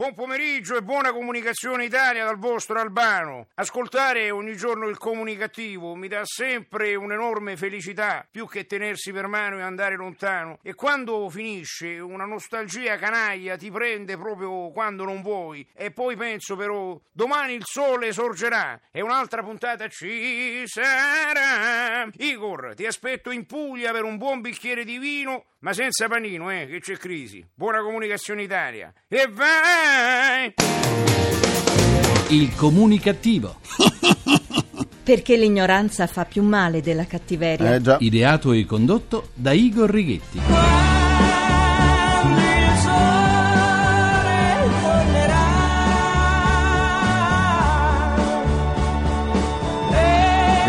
Buon pomeriggio e buona comunicazione Italia dal vostro Albano. Ascoltare ogni giorno il comunicativo mi dà sempre un'enorme felicità, più che tenersi per mano e andare lontano. E quando finisce, una nostalgia canaglia ti prende proprio quando non vuoi. E poi penso però, domani il sole sorgerà e un'altra puntata ci sarà. Igor, ti aspetto in Puglia per un buon bicchiere di vino, ma senza panino, eh, che c'è crisi. Buona comunicazione Italia. E vai! Il comunicativo. Perché l'ignoranza fa più male della cattiveria. Eh già. Ideato e condotto da Igor Righetti.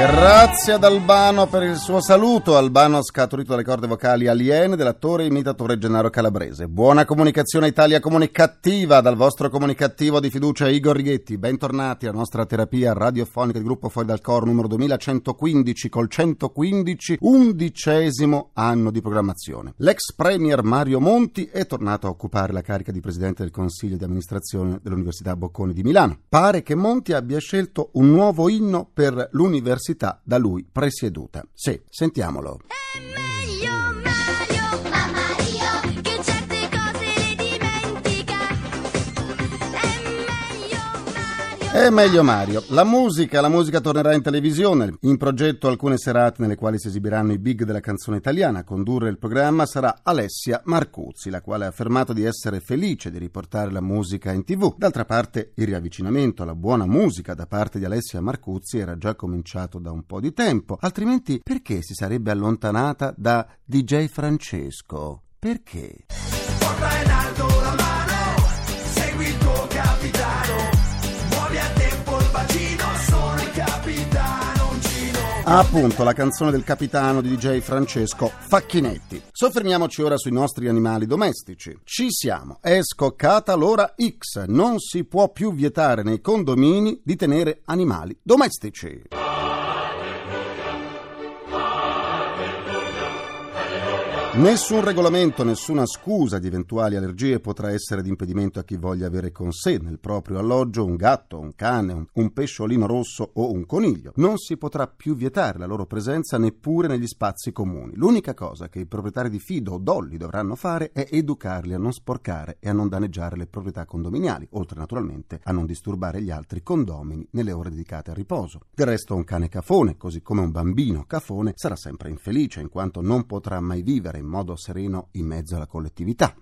Grazie ad Albano per il suo saluto. Albano scaturito dalle corde vocali aliene dell'attore e imitatore Gennaro Calabrese. Buona comunicazione Italia comunicativa dal vostro comunicativo di fiducia Igor Righetti. Bentornati alla nostra terapia radiofonica di gruppo Fuori dal Coro numero 2115 col 115 undicesimo anno di programmazione. L'ex premier Mario Monti è tornato a occupare la carica di presidente del consiglio di amministrazione dell'Università Bocconi di Milano. Pare che Monti abbia scelto un nuovo inno per l'università da lui presieduta. Sì, sentiamolo. È meglio Mario, È meglio Mario. La musica, la musica tornerà in televisione. In progetto alcune serate nelle quali si esibiranno i big della canzone italiana. A condurre il programma sarà Alessia Marcuzzi, la quale ha affermato di essere felice di riportare la musica in tv. D'altra parte, il riavvicinamento alla buona musica da parte di Alessia Marcuzzi era già cominciato da un po' di tempo. Altrimenti, perché si sarebbe allontanata da DJ Francesco? Perché? Porta in alto Appunto, la canzone del capitano di DJ Francesco Facchinetti. Soffermiamoci ora sui nostri animali domestici. Ci siamo, è scoccata l'ora X. Non si può più vietare nei condomini di tenere animali domestici. Nessun regolamento, nessuna scusa di eventuali allergie potrà essere di impedimento a chi voglia avere con sé nel proprio alloggio un gatto, un cane, un, pesciolino rosso o un coniglio. Non si potrà più vietare la loro presenza neppure negli spazi comuni. L'unica cosa che i proprietari di Fido o Dolly dovranno fare è educarli a non sporcare e a non danneggiare le proprietà condominiali, oltre naturalmente a non disturbare gli altri condomini nelle ore dedicate al riposo. Del resto un cane cafone, così come un bambino cafone, sarà sempre infelice in quanto non potrà mai vivere in modo sereno in mezzo alla collettività.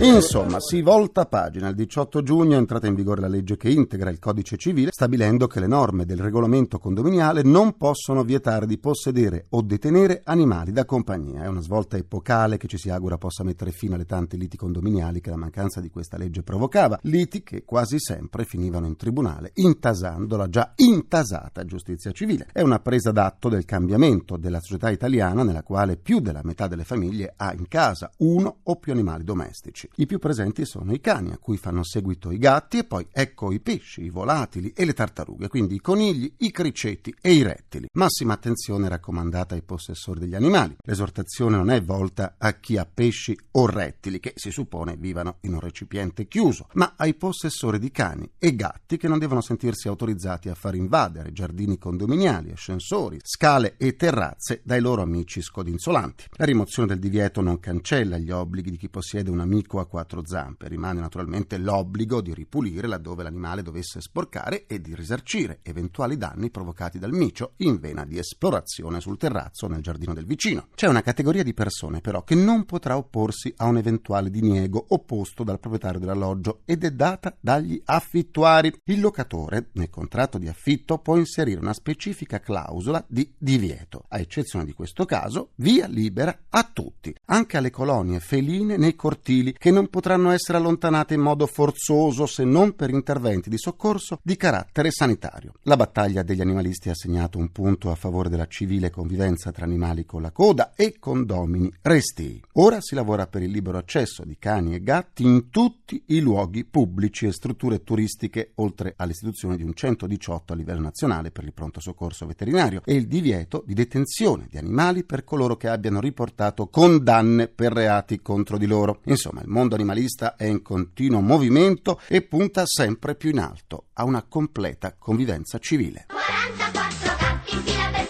Insomma, si volta pagina. Il 18 giugno è entrata in vigore la legge che integra il codice civile, stabilendo che le norme del regolamento condominiale non possono vietare di possedere o detenere animali da compagnia. È una svolta epocale che ci si augura possa mettere fine alle tante liti condominiali che la mancanza di questa legge provocava. Liti che quasi sempre finivano in tribunale, intasando la già intasata giustizia civile. È una presa d'atto del cambiamento della società italiana nella quale più della metà delle famiglie ha in casa uno o più animali domestici. I più presenti sono i cani, a cui fanno seguito i gatti e poi ecco i pesci, i volatili e le tartarughe, quindi i conigli, i criceti e i rettili. Massima attenzione raccomandata ai possessori degli animali. L'esortazione non è volta a chi ha pesci o rettili, che si suppone vivano in un recipiente chiuso, ma ai possessori di cani e gatti che non devono sentirsi autorizzati a far invadere giardini condominiali, ascensori, scale e terrazze dai loro amici scodinzolanti. La rimozione del divieto non cancella gli obblighi di chi possiede un amico a quattro zampe, rimane naturalmente l'obbligo di ripulire laddove l'animale dovesse sporcare e di risarcire eventuali danni provocati dal micio in vena di esplorazione sul terrazzo o nel giardino del vicino. C'è una categoria di persone però che non potrà opporsi a un eventuale diniego opposto dal proprietario dell'alloggio ed è data dagli affittuari. Il locatore nel contratto di affitto può inserire una specifica clausola di divieto. A eccezione di questo caso, via libera a tutti, anche alle colonie feline nei cortili che non potranno essere allontanate in modo forzoso se non per interventi di soccorso di carattere sanitario. La battaglia degli animalisti ha segnato un punto a favore della civile convivenza tra animali con la coda e condomini restii. Ora si lavora per il libero accesso di cani e gatti in tutti i luoghi pubblici e strutture turistiche, oltre all'istituzione di un 118 a livello nazionale per il pronto soccorso veterinario e il divieto divieto di detenzione di animali per coloro che abbiano riportato condanne per reati contro di loro. Insomma, il mondo animalista è in continuo movimento e punta sempre più in alto a una completa convivenza civile. 44 gatti in fila per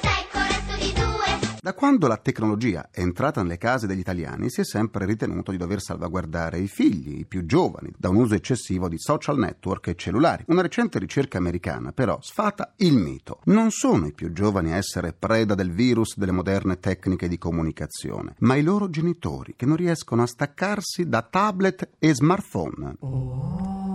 Da quando la tecnologia è entrata nelle case degli italiani si è sempre ritenuto di dover salvaguardare i figli, i più giovani, da un uso eccessivo di social network e cellulari. Una recente ricerca americana però sfata il mito. Non sono i più giovani a essere preda del virus delle moderne tecniche di comunicazione, ma i loro genitori che non riescono a staccarsi da tablet e smartphone. Oh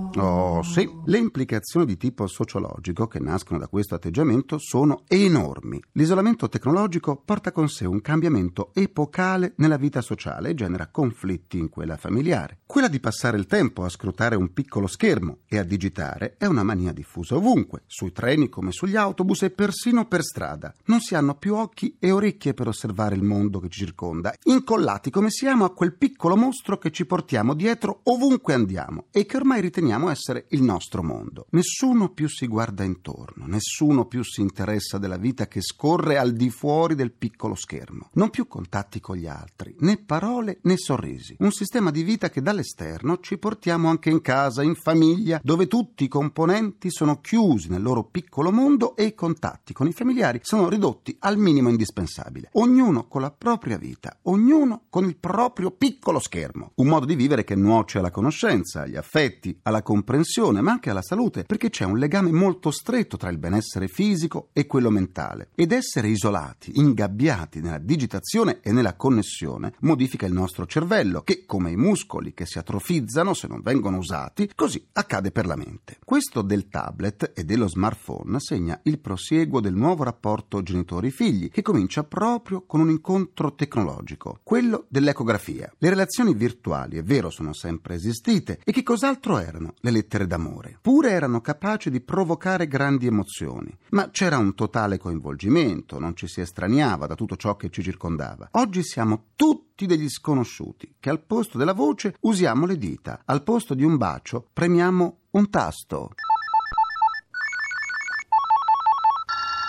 sì, le implicazioni di tipo sociologico che nascono da questo atteggiamento sono enormi. L'isolamento tecnologico porta con sé un cambiamento epocale nella vita sociale e genera conflitti in quella familiare. Quella di passare il tempo a scrutare un piccolo schermo e a digitare è una mania diffusa ovunque, sui treni come sugli autobus e persino per strada. Non si hanno più occhi e orecchie per osservare il mondo che ci circonda, incollati come siamo a quel piccolo mostro che ci portiamo dietro ovunque andiamo e che ormai riteniamo essere il nostro mondo. Nessuno più si guarda intorno, nessuno più si interessa della vita che scorre al di fuori del piccolo schermo. Non più contatti con gli altri, né parole né sorrisi. Un sistema di vita che dall'esterno ci portiamo anche in casa, in famiglia, dove tutti i componenti sono chiusi nel loro piccolo mondo e i contatti con i familiari sono ridotti al minimo indispensabile. Ognuno con la propria vita, ognuno con il proprio piccolo schermo. Un modo di vivere che nuoce alla conoscenza, agli affetti, alla comprensione, ma anche alla salute, perché c'è un legame molto stretto tra il benessere fisico e quello mentale. Ed essere isolati, ingabbiati nella digitazione e nella connessione, modifica il nostro cervello, che come i muscoli che si atrofizzano se non vengono usati, così accade per la mente. Questo del tablet e dello smartphone segna il prosieguo del nuovo rapporto genitori-figli, che comincia proprio con un incontro tecnologico, quello dell'ecografia. Le relazioni virtuali, è vero, sono sempre esistite, e che cos'altro erano le lettere d'amore? Pure erano capaci di provocare grandi emozioni, ma c'era un totale coinvolgimento, non ci si estraniava da tutto ciò che ci circondava. Oggi siamo tutti degli sconosciuti, che al posto della voce usiamo le dita, al posto di un bacio premiamo un tasto.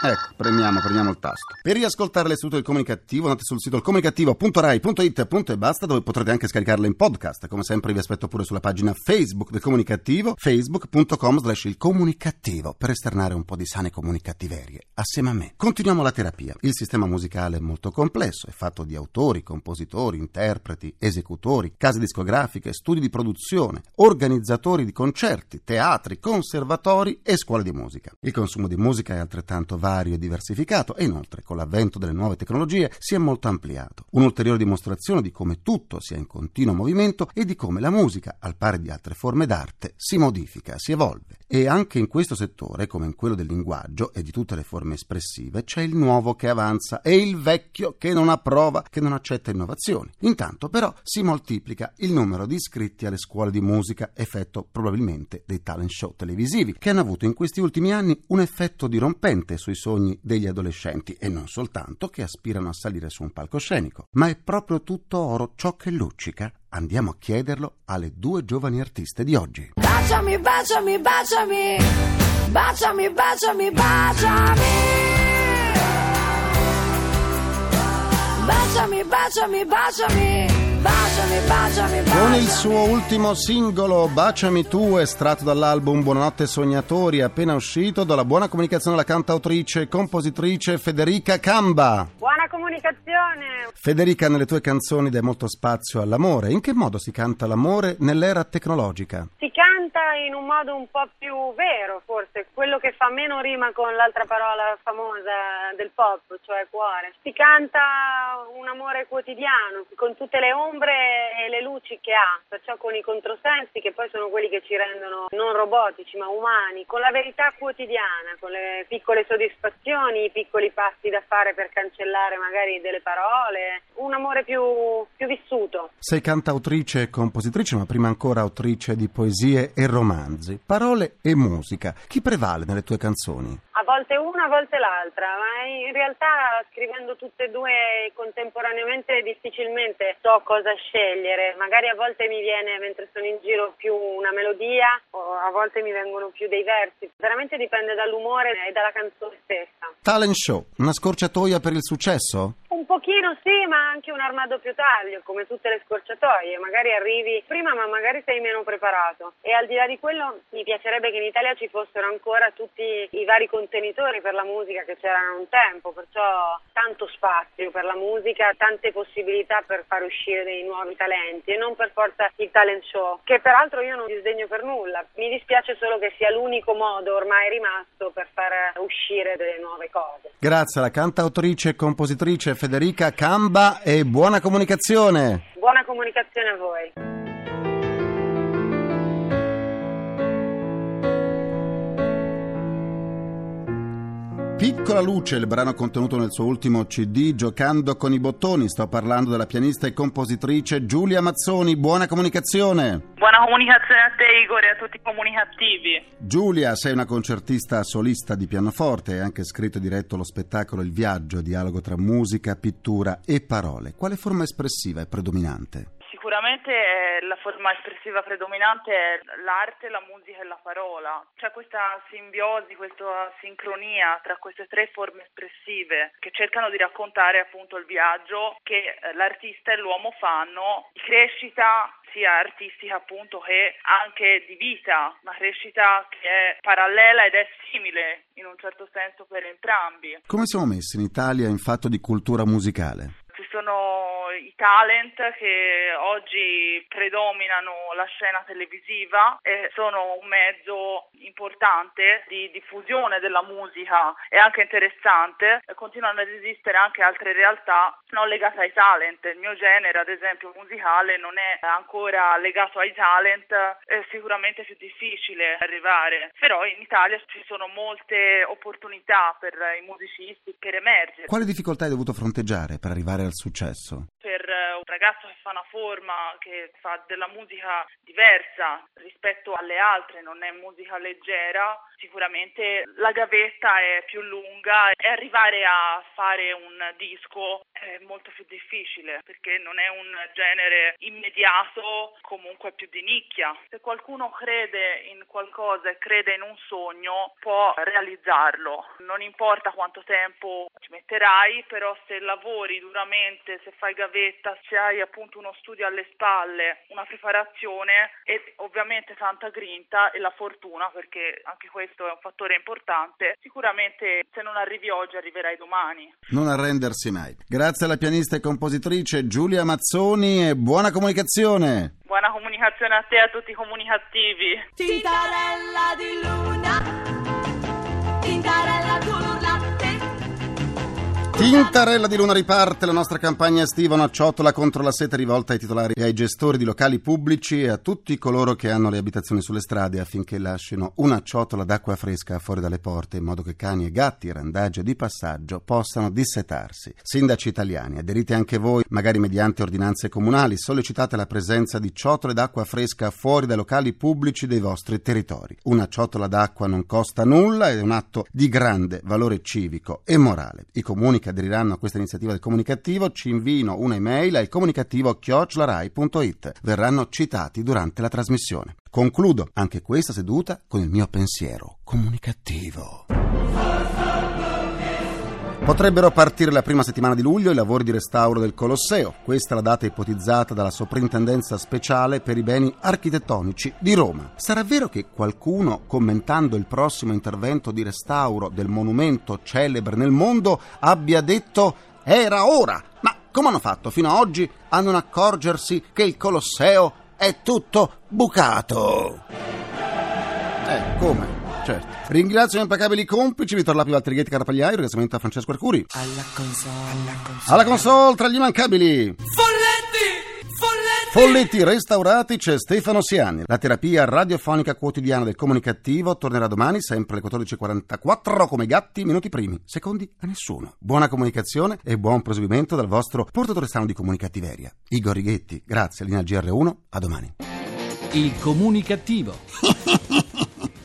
Ecco, premiamo, premiamo il tasto. Per riascoltare l'istituto del comunicativo andate sul sito comunicativo.rai.it e basta dove potrete anche scaricarlo in podcast. Come sempre vi aspetto pure sulla pagina Facebook del comunicativo, facebook.com slash il comunicativo per esternare un po' di sane comunicattiverie assieme a me. Continuiamo la terapia. Il sistema musicale è molto complesso, è fatto di autori, compositori, interpreti, esecutori, case discografiche, studi di produzione, organizzatori di concerti, teatri, conservatori e scuole di musica. Il consumo di musica è altrettanto vario e diversificato e inoltre con l'avvento delle nuove tecnologie si è molto ampliato. Un'ulteriore dimostrazione di come tutto sia in continuo movimento e di come la musica, al pari di altre forme d'arte, si modifica, si evolve. E anche in questo settore, come in quello del linguaggio e di tutte le forme espressive, c'è il nuovo che avanza e il vecchio che non approva, che non accetta innovazioni. Intanto però si moltiplica il numero di iscritti alle scuole di musica, effetto probabilmente dei talent show televisivi, che hanno avuto in questi ultimi anni un effetto dirompente sui sogni degli adolescenti e non soltanto che aspirano a salire su un palcoscenico. Ma è proprio tutto oro ciò che luccica? Andiamo a chiederlo alle due giovani artiste di oggi. Baciami, baciami, baciami. Baciami, baciami, baciami. Baciami, baciami, baciami. Con il suo ultimo singolo Baciami tu, estratto dall'album Buonanotte Sognatori, appena uscito dalla buona comunicazione alla cantautrice e compositrice Federica Camba. Comunicazione! Federica, nelle tue canzoni dai molto spazio all'amore. In che modo si canta l'amore nell'era tecnologica? Si canta in un modo un po' più vero, forse, quello che fa meno rima con l'altra parola famosa del pop, cioè cuore. Si canta un amore quotidiano, con tutte le ombre e le luci che ha, perciò con i controsensi che poi sono quelli che ci rendono non robotici ma umani, con la verità quotidiana, con le piccole soddisfazioni, i piccoli passi da fare per cancellare magari delle parole, un amore più, più vissuto. Sei cantautrice e compositrice, ma prima ancora autrice di poesie e romanzi. Parole e musica. Chi prevale nelle tue canzoni? A volte una, a volte l'altra, ma in realtà scrivendo tutte e due contemporaneamente difficilmente so cosa scegliere. Magari a volte mi viene mentre sono in giro più una melodia a volte mi vengono più dei versi. Veramente dipende dall'umore e dalla canzone stessa. Talent show, una scorciatoia per il successo? Un pochino sì, ma anche un armadio più taglio, come tutte le scorciatoie. Magari arrivi prima, ma magari sei meno preparato. E al di là di quello, mi piacerebbe che in Italia ci fossero ancora tutti i vari contenitori per la musica che c'erano un tempo, perciò tanto spazio per la musica, tante possibilità per far uscire dei nuovi talenti e non per forza il talent show, che peraltro io non disdegno per nulla. Mi dispiace solo che sia l'unico modo ormai rimasto per far uscire delle nuove cose. Grazie alla cantautrice e compositrice Federica Camba e buona comunicazione. Buona comunicazione a voi. Piccola luce, il brano contenuto nel suo ultimo CD Giocando con i bottoni. Sto parlando della pianista e compositrice Giulia Mazzoni. Buona comunicazione. Buona comunicazione a te Igor e a tutti i comunicativi. Giulia, sei una concertista solista di pianoforte, hai anche scritto e diretto lo spettacolo Il Viaggio, dialogo tra musica, pittura e parole. Quale forma espressiva è predominante? Sicuramente eh, la forma espressiva predominante è l'arte, la musica e la parola. C'è questa simbiosi, questa sincronia tra queste tre forme espressive che cercano di raccontare appunto il viaggio che eh, l'artista e l'uomo fanno di crescita sia artistica appunto che anche di vita, una crescita che è parallela ed è simile in un certo senso per entrambi. Come siamo messi in Italia in fatto di cultura musicale? Sono i talent che oggi predominano la scena televisiva e sono un mezzo importante di diffusione della musica e anche interessante. Continuano ad esistere anche altre realtà non legate ai talent. Il mio genere, ad esempio musicale, non è ancora legato ai talent, è sicuramente più difficile arrivare. Però in Italia ci sono molte opportunità per i musicisti per emergere. Quale difficoltà hai dovuto fronteggiare per arrivare al successo? Per eh, un ragazzo che fa una forma, che fa della musica diversa rispetto alle altre, non è musica leggera, sicuramente la gavetta è più lunga e arrivare a fare un disco è molto più difficile perché non è un genere immediato, comunque più di nicchia. Se qualcuno crede in qualcosa e crede in un sogno può realizzarlo. Non importa quanto tempo ci metterai, però se lavori duramente, se fai gavetta, se hai appunto uno studio alle spalle, una preparazione e ovviamente tanta grinta e la fortuna perché anche questo è un fattore importante, sicuramente se non arrivi oggi arriverai domani. Non arrendersi mai. Grazie alla pianista e compositrice Giulia Mazzoni e buona comunicazione. Buona comunicazione a te e a tutti i comunicativi. Tintarella di luna, tintarella. Tintarella di Luna riparte la nostra campagna estiva Una ciotola contro la sete rivolta ai titolari e ai gestori di locali pubblici e a tutti coloro che hanno le abitazioni sulle strade affinché lasciano una ciotola d'acqua fresca fuori dalle porte in modo che cani e gatti, randaggi di passaggio possano dissetarsi. Sindaci italiani, aderite anche voi, magari mediante ordinanze comunali, sollecitate la presenza di ciotole d'acqua fresca fuori dai locali pubblici dei vostri territori. Una ciotola d'acqua non costa nulla ed è un atto di grande valore civico e morale. I comuni che aderiranno a questa iniziativa del comunicativo ci invino un'email al comunicativo chiocciolarai.it. Verranno citati durante la trasmissione. Concludo anche questa seduta con il mio pensiero comunicativo. Potrebbero partire la prima settimana di luglio i lavori di restauro del Colosseo. Questa è la data ipotizzata dalla Soprintendenza Speciale per i Beni Architettonici di Roma. Sarà vero che qualcuno, commentando il prossimo intervento di restauro del monumento celebre nel mondo, abbia detto era ora? Ma come hanno fatto fino ad oggi a non accorgersi che il Colosseo è tutto bucato? Eh, come? Certo. Ringrazio gli impeccabili complici Vittor Lapi Valtrighetti Carapagliai, ringraziamento a Francesco Arcuri. Alla console. Alla console tra gli immancabili. Folletti! Folletti! Folletti restaurati c'è Stefano Siani. La terapia radiofonica quotidiana del comunicativo tornerà domani, sempre alle 14.44, come gatti, minuti primi, secondi a nessuno. Buona comunicazione e buon proseguimento dal vostro portatore sano di comunicattiveria. Igor Righetti, grazie, linea GR1, a domani. Il comunicativo.